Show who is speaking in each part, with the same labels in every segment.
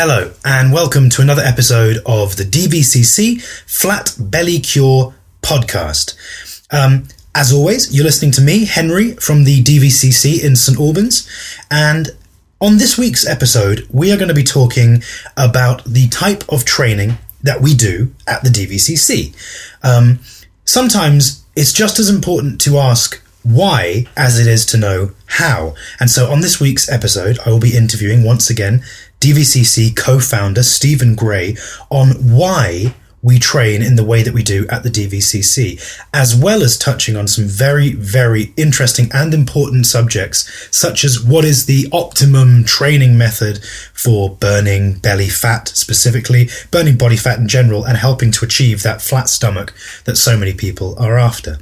Speaker 1: Hello, and welcome to another episode of the DVCC Flat Belly Cure podcast. Um, as always, you're listening to me, Henry, from the DVCC in St Albans, and on this week's episode, we are going to be talking about the type of training that we do at the DVCC. Um, sometimes it's just as important to ask why as it is to know how. And so on this week's episode, I will be interviewing once again DVCC co founder Stephen Gray on why we train in the way that we do at the DVCC, as well as touching on some very, very interesting and important subjects, such as what is the optimum training method for burning belly fat specifically, burning body fat in general, and helping to achieve that flat stomach that so many people are after.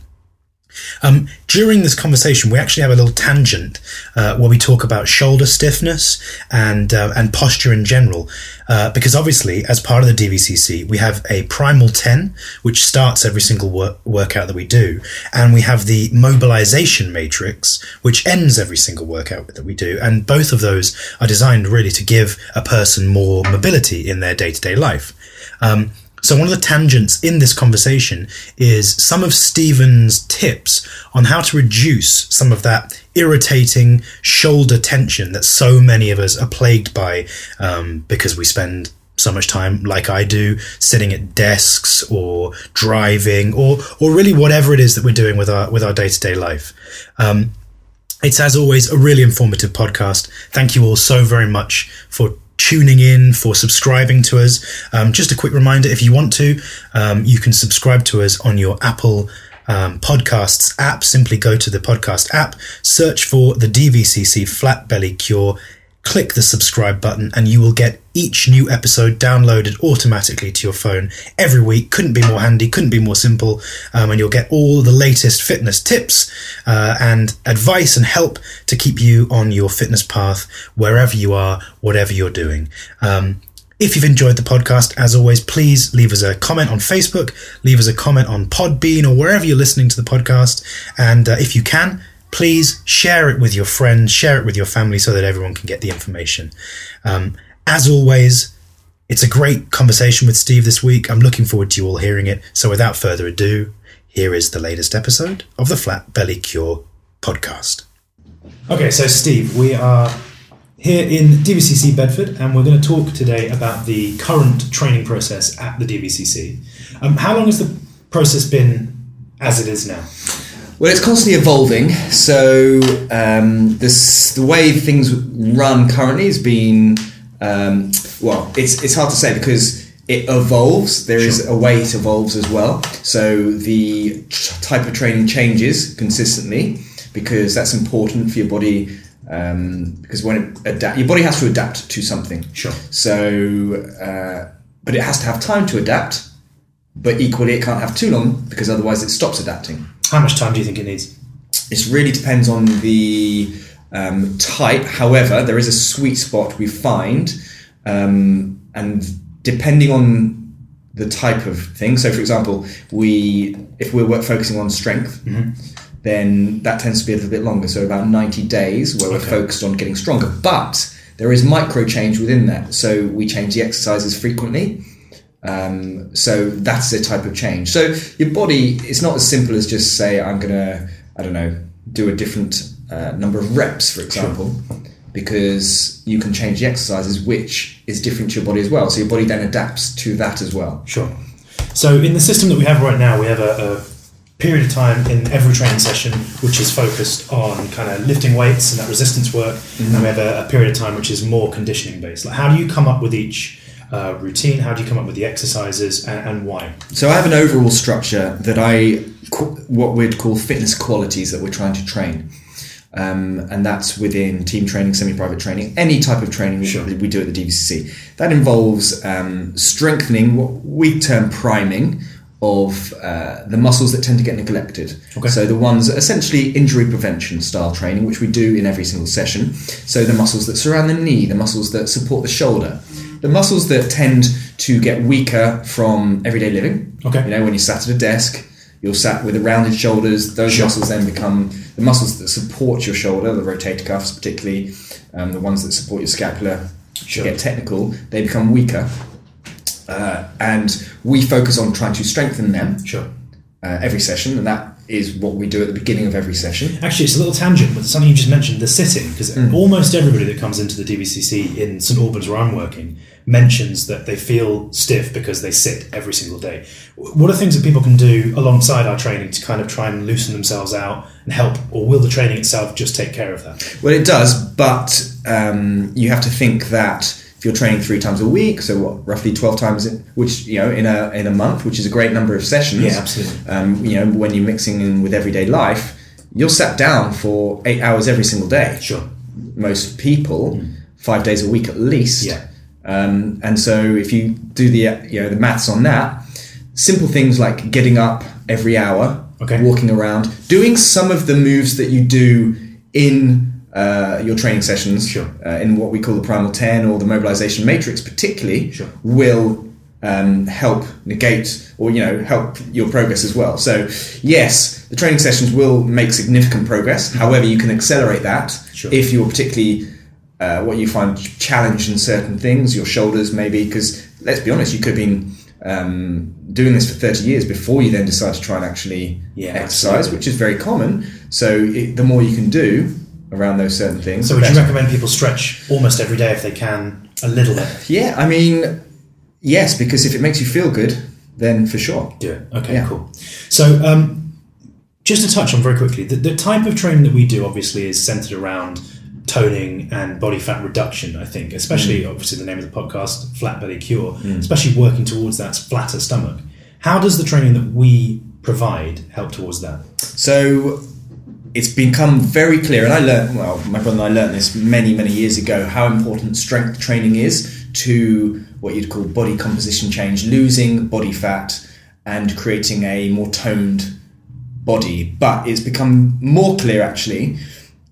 Speaker 1: Um, during this conversation, we actually have a little tangent uh, where we talk about shoulder stiffness and uh, and posture in general, uh, because obviously, as part of the DVCC, we have a primal ten, which starts every single work- workout that we do, and we have the mobilization matrix, which ends every single workout that we do, and both of those are designed really to give a person more mobility in their day to day life. Um, so one of the tangents in this conversation is some of Stephen's tips on how to reduce some of that irritating shoulder tension that so many of us are plagued by um, because we spend so much time like I do sitting at desks or driving or or really whatever it is that we're doing with our with our day-to-day life. Um, it's as always a really informative podcast. Thank you all so very much for tuning in, for subscribing to us. Um, just a quick reminder if you want to, um, you can subscribe to us on your Apple um, Podcasts app. Simply go to the podcast app, search for the DVCC Flat Belly Cure, click the subscribe button and you will get each new episode downloaded automatically to your phone every week. Couldn't be more handy, couldn't be more simple. Um, and you'll get all the latest fitness tips uh, and advice and help to keep you on your fitness path wherever you are, whatever you're doing. Um, if you've enjoyed the podcast, as always, please leave us a comment on Facebook, leave us a comment on Podbean or wherever you're listening to the podcast. And uh, if you can, please share it with your friends, share it with your family so that everyone can get the information. Um, as always, it's a great conversation with Steve this week. I'm looking forward to you all hearing it. So without further ado, here is the latest episode of the Flat Belly Cure podcast. Okay, so Steve, we are here in DVCC Bedford, and we're going to talk today about the current training process at the DVCC. Um, how long has the process been as it is now?
Speaker 2: Well, it's constantly evolving. So um, this the way things run currently has been um, well. It's it's hard to say because it evolves. There is
Speaker 1: Sure.
Speaker 2: a way it evolves as well. So the type of training changes consistently because that's important for your body. Um, because when it adapt, your body has to adapt to something.
Speaker 1: Sure.
Speaker 2: So, uh, but it has to have time to adapt. But equally, it can't have too long because otherwise it stops adapting.
Speaker 1: How much time do you think it needs?
Speaker 2: It really depends on the um, type. However, there is a sweet spot we find, um, and depending on the type of thing. So, for example, we if we're focusing on strength, then that tends to be a little bit longer. So, about ninety days where we're focused on getting stronger. But there is micro change within that. So we change the exercises frequently. Um, so that's the type of change. So your body, it's not as simple as just say, I'm going to, I don't know, do a different uh, number of reps, for example, because you can change the exercises, which is different to your body as well. So your body then adapts to that as well.
Speaker 1: Sure. So in the system that we have right now, we have a, a period of time in every training session which is focused on kind of lifting weights and that resistance work, and we have a, a period of time which is more conditioning based. Like, how do you come up with each uh, routine? How do you come up with the exercises, and, and why?
Speaker 2: So I have an overall structure that I, what we'd call fitness qualities that we're trying to train. Um, and that's within team training, semi-private training, any type of training
Speaker 1: Sure.
Speaker 2: we, do at the DVCC. That involves um, strengthening what we term priming of uh, the muscles that tend to get neglected.
Speaker 1: Okay.
Speaker 2: So the ones essentially injury prevention style training, which we do in every single session. So the muscles that surround the knee, the muscles that support the shoulder, the muscles that tend to get weaker from everyday living.
Speaker 1: Okay.
Speaker 2: You know, when you sat at a desk, you're sat with the rounded shoulders. Those
Speaker 1: Sure.
Speaker 2: muscles then become the muscles that support your shoulder, the rotator cuffs, particularly um, the ones that support your scapula
Speaker 1: Sure.
Speaker 2: get technical, they become weaker. Uh, and we focus on trying to strengthen them
Speaker 1: Sure.
Speaker 2: uh, every session, and that is what we do at the beginning of every session.
Speaker 1: Actually, it's a little tangent, but something you just mentioned, the sitting, because almost everybody that comes into the DVCC in St Albans, where I'm working, mentions that they feel stiff because they sit every single day. What are things that people can do alongside our training to kind of try and loosen themselves out and help, or will the training itself just take care of that?
Speaker 2: Well, it does, but um, you have to think that if you're training three times a week, so what, roughly twelve times, in, which you know, in a in a month, which is a great number of sessions.
Speaker 1: Yeah, absolutely.
Speaker 2: Um, you know, when you're mixing in with everyday life, you're sat down for eight hours every single day.
Speaker 1: Sure.
Speaker 2: Most people, five days a week at least.
Speaker 1: Yeah.
Speaker 2: Um, and so if you do the uh, you know the maths on that, simple things like getting up every hour,
Speaker 1: Okay.
Speaker 2: walking around, doing some of the moves that you do in uh, your training sessions,
Speaker 1: Sure.
Speaker 2: uh, in what we call the primal ten or the mobilization matrix, particularly,
Speaker 1: Sure.
Speaker 2: will um, help negate or you know help your progress as well. So yes, the training sessions will make significant progress. However, you can accelerate that
Speaker 1: Sure.
Speaker 2: if you're particularly uh, what you find challenged in certain things, your shoulders maybe, because let's be honest, you could have been um, doing this for 30 years before you then decide to try and actually
Speaker 1: Yeah,
Speaker 2: exercise,
Speaker 1: absolutely.
Speaker 2: which is very common. So it, the more you can do around those certain things,
Speaker 1: So would you recommend people stretch almost every day if they can, a little bit?
Speaker 2: Yeah, I mean, yes, because if it makes you feel good, then for sure.
Speaker 1: Do it. Okay,
Speaker 2: Yeah.
Speaker 1: cool. So, um, just to touch on very quickly, the, the type of training that we do obviously is centered around toning and body fat reduction. I think, especially mm. obviously the name of the podcast, Flat Belly Cure, mm. especially working towards that flatter stomach. How does the training that we provide help towards that?
Speaker 2: So it's become very clear, and I learned, well, my brother and I learned this many, many years ago, how important strength training is to what you'd call body composition change, losing body fat and creating a more toned body. But it's become more clear actually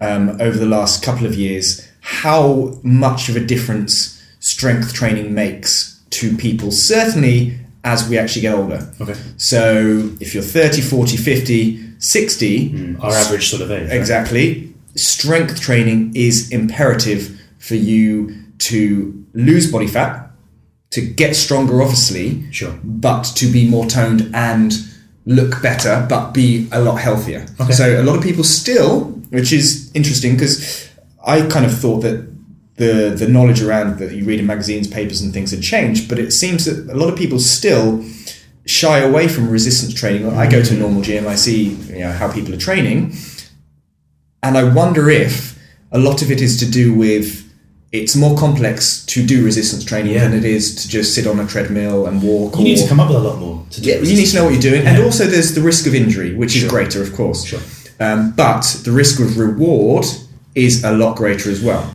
Speaker 2: um, over the last couple of years how much of a difference strength training makes to people, certainly as we actually get older.
Speaker 1: Okay.
Speaker 2: So if you're 30, 40, 50, 60,
Speaker 1: Our average sort of age. right?
Speaker 2: exactly, strength training is imperative for you to lose body fat, to get stronger, obviously,
Speaker 1: Sure.
Speaker 2: but to be more toned and look better, but be a lot healthier.
Speaker 1: Okay.
Speaker 2: So a lot of people still, which is interesting because I kind of thought that the the knowledge around that you read in magazines, papers, and things had changed, but it seems that a lot of people still shy away from resistance training. I go to a normal gym, I see you know how people are training, and I wonder if a lot of it is to do with it's more complex to do resistance training
Speaker 1: Yeah.
Speaker 2: than it is to just sit on a treadmill and walk.
Speaker 1: You need to come up with a lot more to do.
Speaker 2: yeah, you need to know what you're doing, and also there's the risk of injury, which is greater, of course.
Speaker 1: Sure.
Speaker 2: Um, but the risk of reward is a lot greater as well.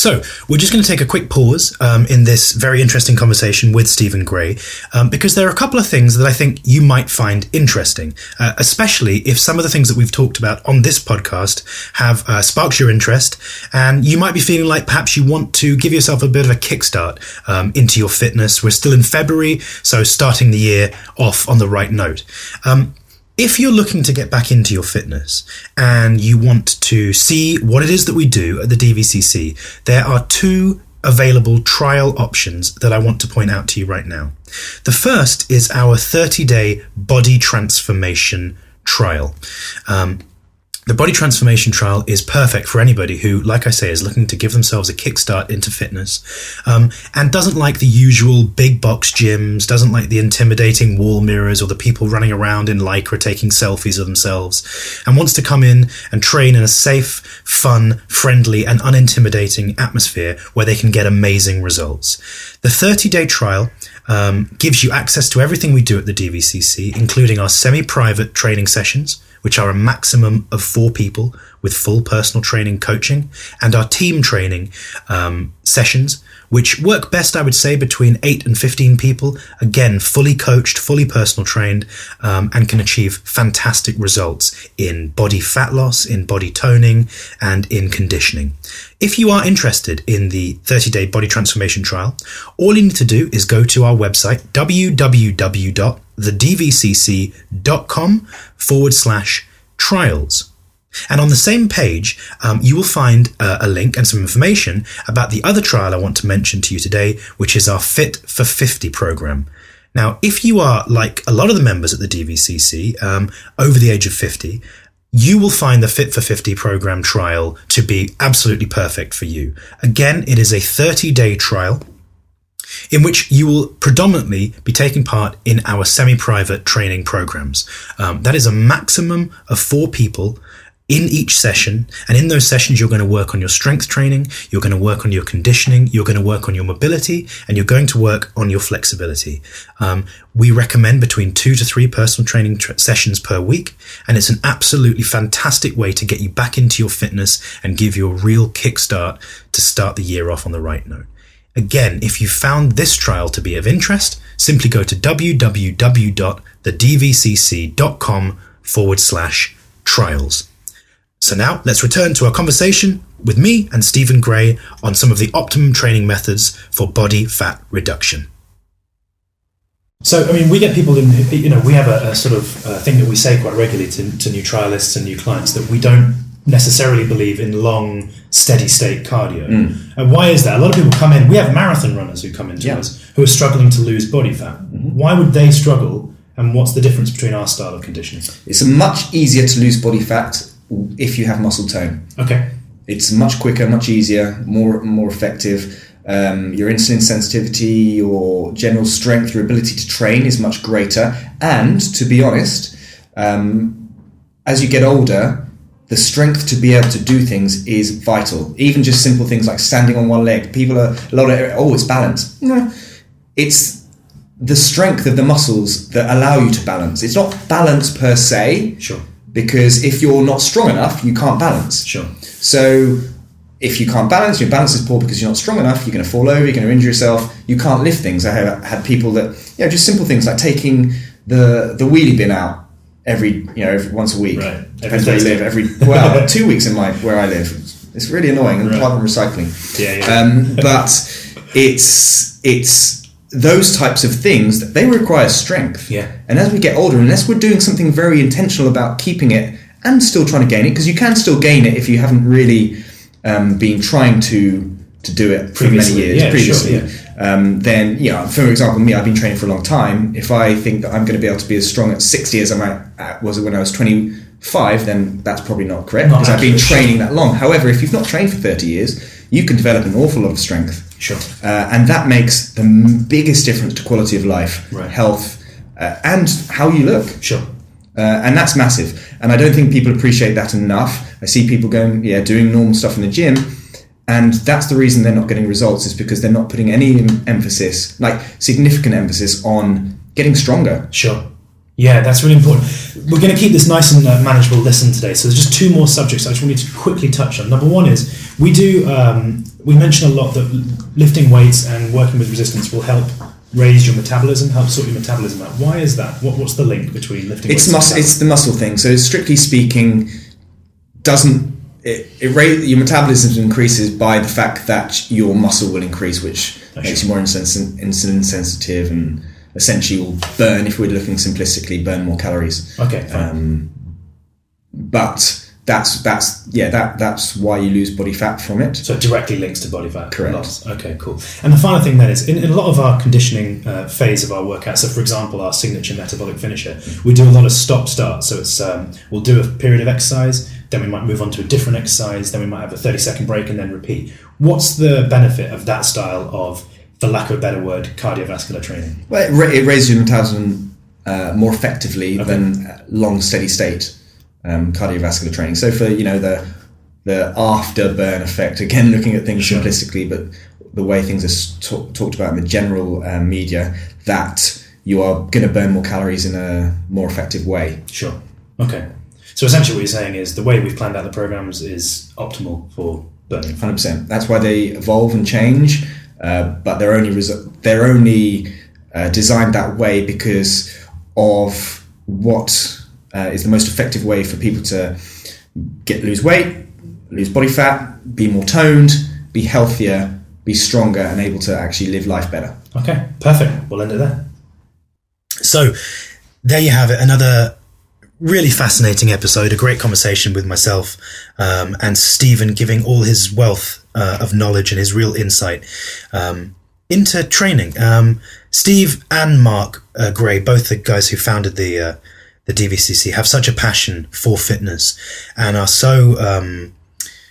Speaker 1: So, we're just going to take a quick pause um, in this very interesting conversation with Stephen Gray um, because there are a couple of things that I think you might find interesting, uh, especially if some of the things that we've talked about on this podcast have uh, sparked your interest and you might be feeling like perhaps you want to give yourself a bit of a kickstart um, into your fitness. We're still in February, so starting the year off on the right note. Um, if you're looking to get back into your fitness and you want to see what it is that we do at the DVCC, there are two available trial options that I want to point out to you right now. The first is our 30 day body transformation trial. Um, the body transformation trial is perfect for anybody who, like I say, is looking to give themselves a kickstart into fitness um, and doesn't like the usual big box gyms, doesn't like the intimidating wall mirrors or the people running around in lycra taking selfies of themselves, and wants to come in and train in a safe, fun, friendly, and unintimidating atmosphere where they can get amazing results. The 30 day trial um, gives you access to everything we do at the DVCC, including our semi private training sessions which are a maximum of four people with full personal training coaching, and our team training um, sessions, which work best, I would say, between 8 and 15 people. Again, fully coached, fully personal trained, um, and can achieve fantastic results in body fat loss, in body toning, and in conditioning. If you are interested in the 30 day body transformation trial, all you need to do is go to our website, www thedvcc.com forward slash trials. And on the same page, um, you will find uh, a link and some information about the other trial I want to mention to you today, which is our Fit for 50 program. Now, if you are like a lot of the members at the DVCC um, over the age of 50, you will find the Fit for 50 program trial to be absolutely perfect for you. Again, it is a 30 day trial in which you will predominantly be taking part in our semi private training programs. Um, that is a maximum of four people in each session. And in those sessions, you're going to work on your strength training, you're going to work on your conditioning, you're going to work on your mobility, and you're going to work on your flexibility. Um, we recommend between two to three personal training tr- sessions per week. And it's an absolutely fantastic way to get you back into your fitness and give you a real kickstart to start the year off on the right note. Again, if you found this trial to be of interest, simply go to www.thedvcc.com forward slash trials. So now let's return to our conversation with me and Stephen Gray on some of the optimum training methods for body fat reduction. So, I mean, we get people in, you know, we have a, a sort of uh, thing that we say quite regularly to, to new trialists and new clients that we don't necessarily believe in long, steady state cardio.
Speaker 2: Mm.
Speaker 1: And why is that? A lot of people come in, we have marathon runners who come into
Speaker 2: Yeah.
Speaker 1: us who are struggling to lose body fat. Why would they struggle? And what's the difference between our style of conditioning?
Speaker 2: It's much easier to lose body fat if you have muscle tone.
Speaker 1: Okay.
Speaker 2: It's much quicker, much easier, more more effective. Um, your insulin sensitivity, your general strength, your ability to train is much greater. And to be honest, um, as you get older, the strength to be able to do things is vital. Even just simple things like standing on one leg. People are a lot of oh, it's balance. No, it's the strength of the muscles that allow you to balance. It's not balance per se,
Speaker 1: Sure.
Speaker 2: Because if you're not strong enough, you can't balance.
Speaker 1: Sure.
Speaker 2: So if you can't balance, your balance is poor because you're not strong enough. You're going to fall over. You're going to injure yourself. You can't lift things. I have had people that you know just simple things like taking the the wheelie bin out every you know every, once a week.
Speaker 1: Right.
Speaker 2: Depends where you live. Every well two weeks in my where I live. It's really annoying and
Speaker 1: Right.
Speaker 2: part of recycling.
Speaker 1: Yeah, yeah.
Speaker 2: Um, but it's it's those types of things that they require strength.
Speaker 1: Yeah.
Speaker 2: And as we get older, unless we're doing something very intentional about keeping it and still trying to gain it, because you can still gain it if you haven't really um, been trying to to do it for
Speaker 1: Previously,
Speaker 2: many years
Speaker 1: yeah,
Speaker 2: previously.
Speaker 1: sure,
Speaker 2: Um, then, know, for example, me, I've been training for a long time. If I think that I'm going to be able to be as strong at 60 as I might, uh, was when I was 25, then that's probably not correct
Speaker 1: Not
Speaker 2: because I've been training that long. However, if you've not trained for 30 years, you can develop an awful lot of strength.
Speaker 1: Sure.
Speaker 2: Uh, and that makes the biggest difference to quality of life,
Speaker 1: Right.
Speaker 2: health, uh, and how you look.
Speaker 1: Sure.
Speaker 2: Uh, and that's massive. And I don't think people appreciate that enough. I see people going, yeah, doing normal stuff in the gym. And that's the reason they're not getting results is because they're not putting any em- emphasis, like significant emphasis on getting stronger.
Speaker 1: Sure. Yeah, that's really important. We're going to keep this nice and uh, manageable listen today. So there's just two more subjects I just want you to quickly touch on. Number one is we do um, we mention a lot that lifting weights and working with resistance will help raise your metabolism, help sort your metabolism out. Why is that? What, what's the link between lifting
Speaker 2: It's
Speaker 1: weights?
Speaker 2: it's the muscle thing. So strictly speaking, doesn't it, it ra- your metabolism increases by the fact that your muscle will increase, which
Speaker 1: Oh,
Speaker 2: makes
Speaker 1: sure.
Speaker 2: you more insulin, insulin sensitive and essentially will burn. If we're looking simplistically, burn more calories.
Speaker 1: Okay.
Speaker 2: Um, but that's that's yeah that that's why you lose body fat from it.
Speaker 1: So it directly links to body fat
Speaker 2: Correct.
Speaker 1: loss. Okay, cool. And the final thing then is in, in a lot of our conditioning uh, phase of our workout. So, for example, our signature metabolic finisher, we do a lot of stop start. So it's um, we'll do a period of exercise, then we might move on to a different exercise, then we might have a thirty second break, and then repeat. What's the benefit of that style of, for lack of a better word, cardiovascular training?
Speaker 2: Well, it, ra- it raises your metabolism uh, more effectively than uh, long steady state um, cardiovascular training. So for you know the the afterburn effect, again looking at things
Speaker 1: Sure.
Speaker 2: simplistically, but the way things are talk, talked about in the general uh, media, that you are going to burn more calories in a more effective way.
Speaker 1: Sure. Okay. So essentially, what you're saying is the way we've planned out the programs is optimal for burning.
Speaker 2: Hundred percent. That's why they evolve and change, uh, but they're only resu- they're only uh, designed that way because of what uh, is the most effective way for people to get lose weight, lose body fat, be more toned, be healthier, be stronger, and able to actually live life better.
Speaker 1: Okay, perfect. We'll end it there. So, there you have it. Another really fascinating episode, a great conversation with myself um, and Stephen giving all his wealth uh, of knowledge and his real insight um, into training. Um, Steve and Mark uh, Gray, both the guys who founded the uh, the DVCC, have such a passion for fitness and are so um,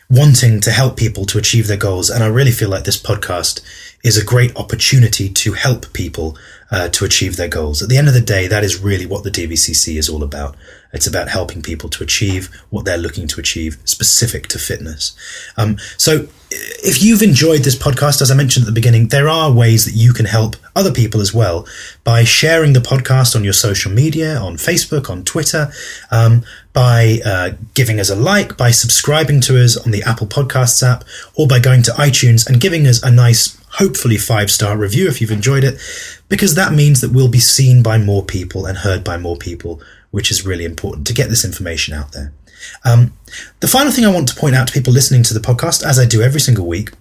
Speaker 1: wanting to help people to achieve their goals. And I really feel like this podcast is a great opportunity to help people uh, to achieve their goals. At the end of the day, that is really what the DVCC is all about. It's about helping people to achieve what they're looking to achieve specific to fitness. Um, so if you've enjoyed this podcast, as I mentioned at the beginning, there are ways that you can help other people as well by sharing the podcast on your social media, on Facebook, on Twitter, um, by uh, giving us a like, by subscribing to us on the Apple Podcasts app, or by going to iTunes and giving us a nice, hopefully five star review if you've enjoyed it, because that means that we'll be seen by more people and heard by more people, which is really important to get this information out there. Um, the final thing I want to point out to people listening to the podcast, as I do every single week,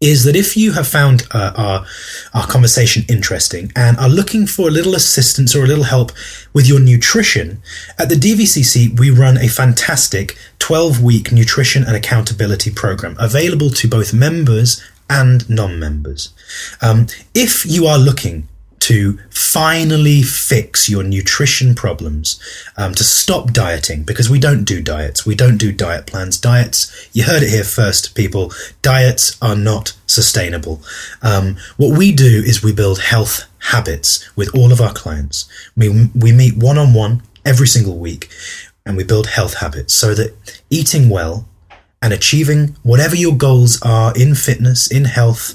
Speaker 1: is that if you have found uh, our, our conversation interesting and are looking for a little assistance or a little help with your nutrition, at the DVCC we run a fantastic 12 week nutrition and accountability program available to both members and non members. Um, if you are looking to finally fix your nutrition problems, um, to stop dieting, because we don't do diets. We don't do diet plans. Diets, you heard it here first, people. Diets are not sustainable. Um, what we do is we build health habits with all of our clients. We, we meet one on one every single week and we build health habits so that eating well and achieving whatever your goals are in fitness, in health,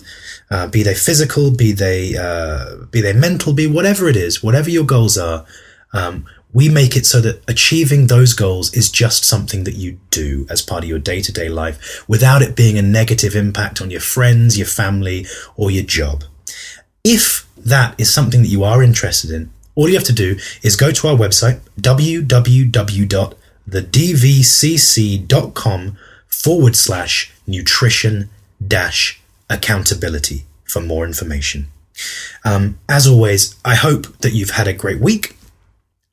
Speaker 1: uh, be they physical, be they uh, be they mental, be whatever it is, whatever your goals are. Um, we make it so that achieving those goals is just something that you do as part of your day to day life without it being a negative impact on your friends, your family, or your job. If that is something that you are interested in, all you have to do is go to our website, www.thedvcc.com forward slash nutrition dash accountability for more information. Um, as always, I hope that you've had a great week.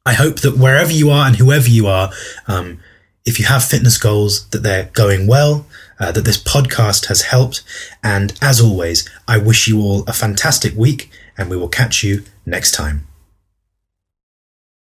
Speaker 1: I hope that wherever you are and whoever you are, um, if you have fitness goals, that they're going well, uh, that this podcast has helped. And as always, I wish you all a fantastic week and we will catch you next time.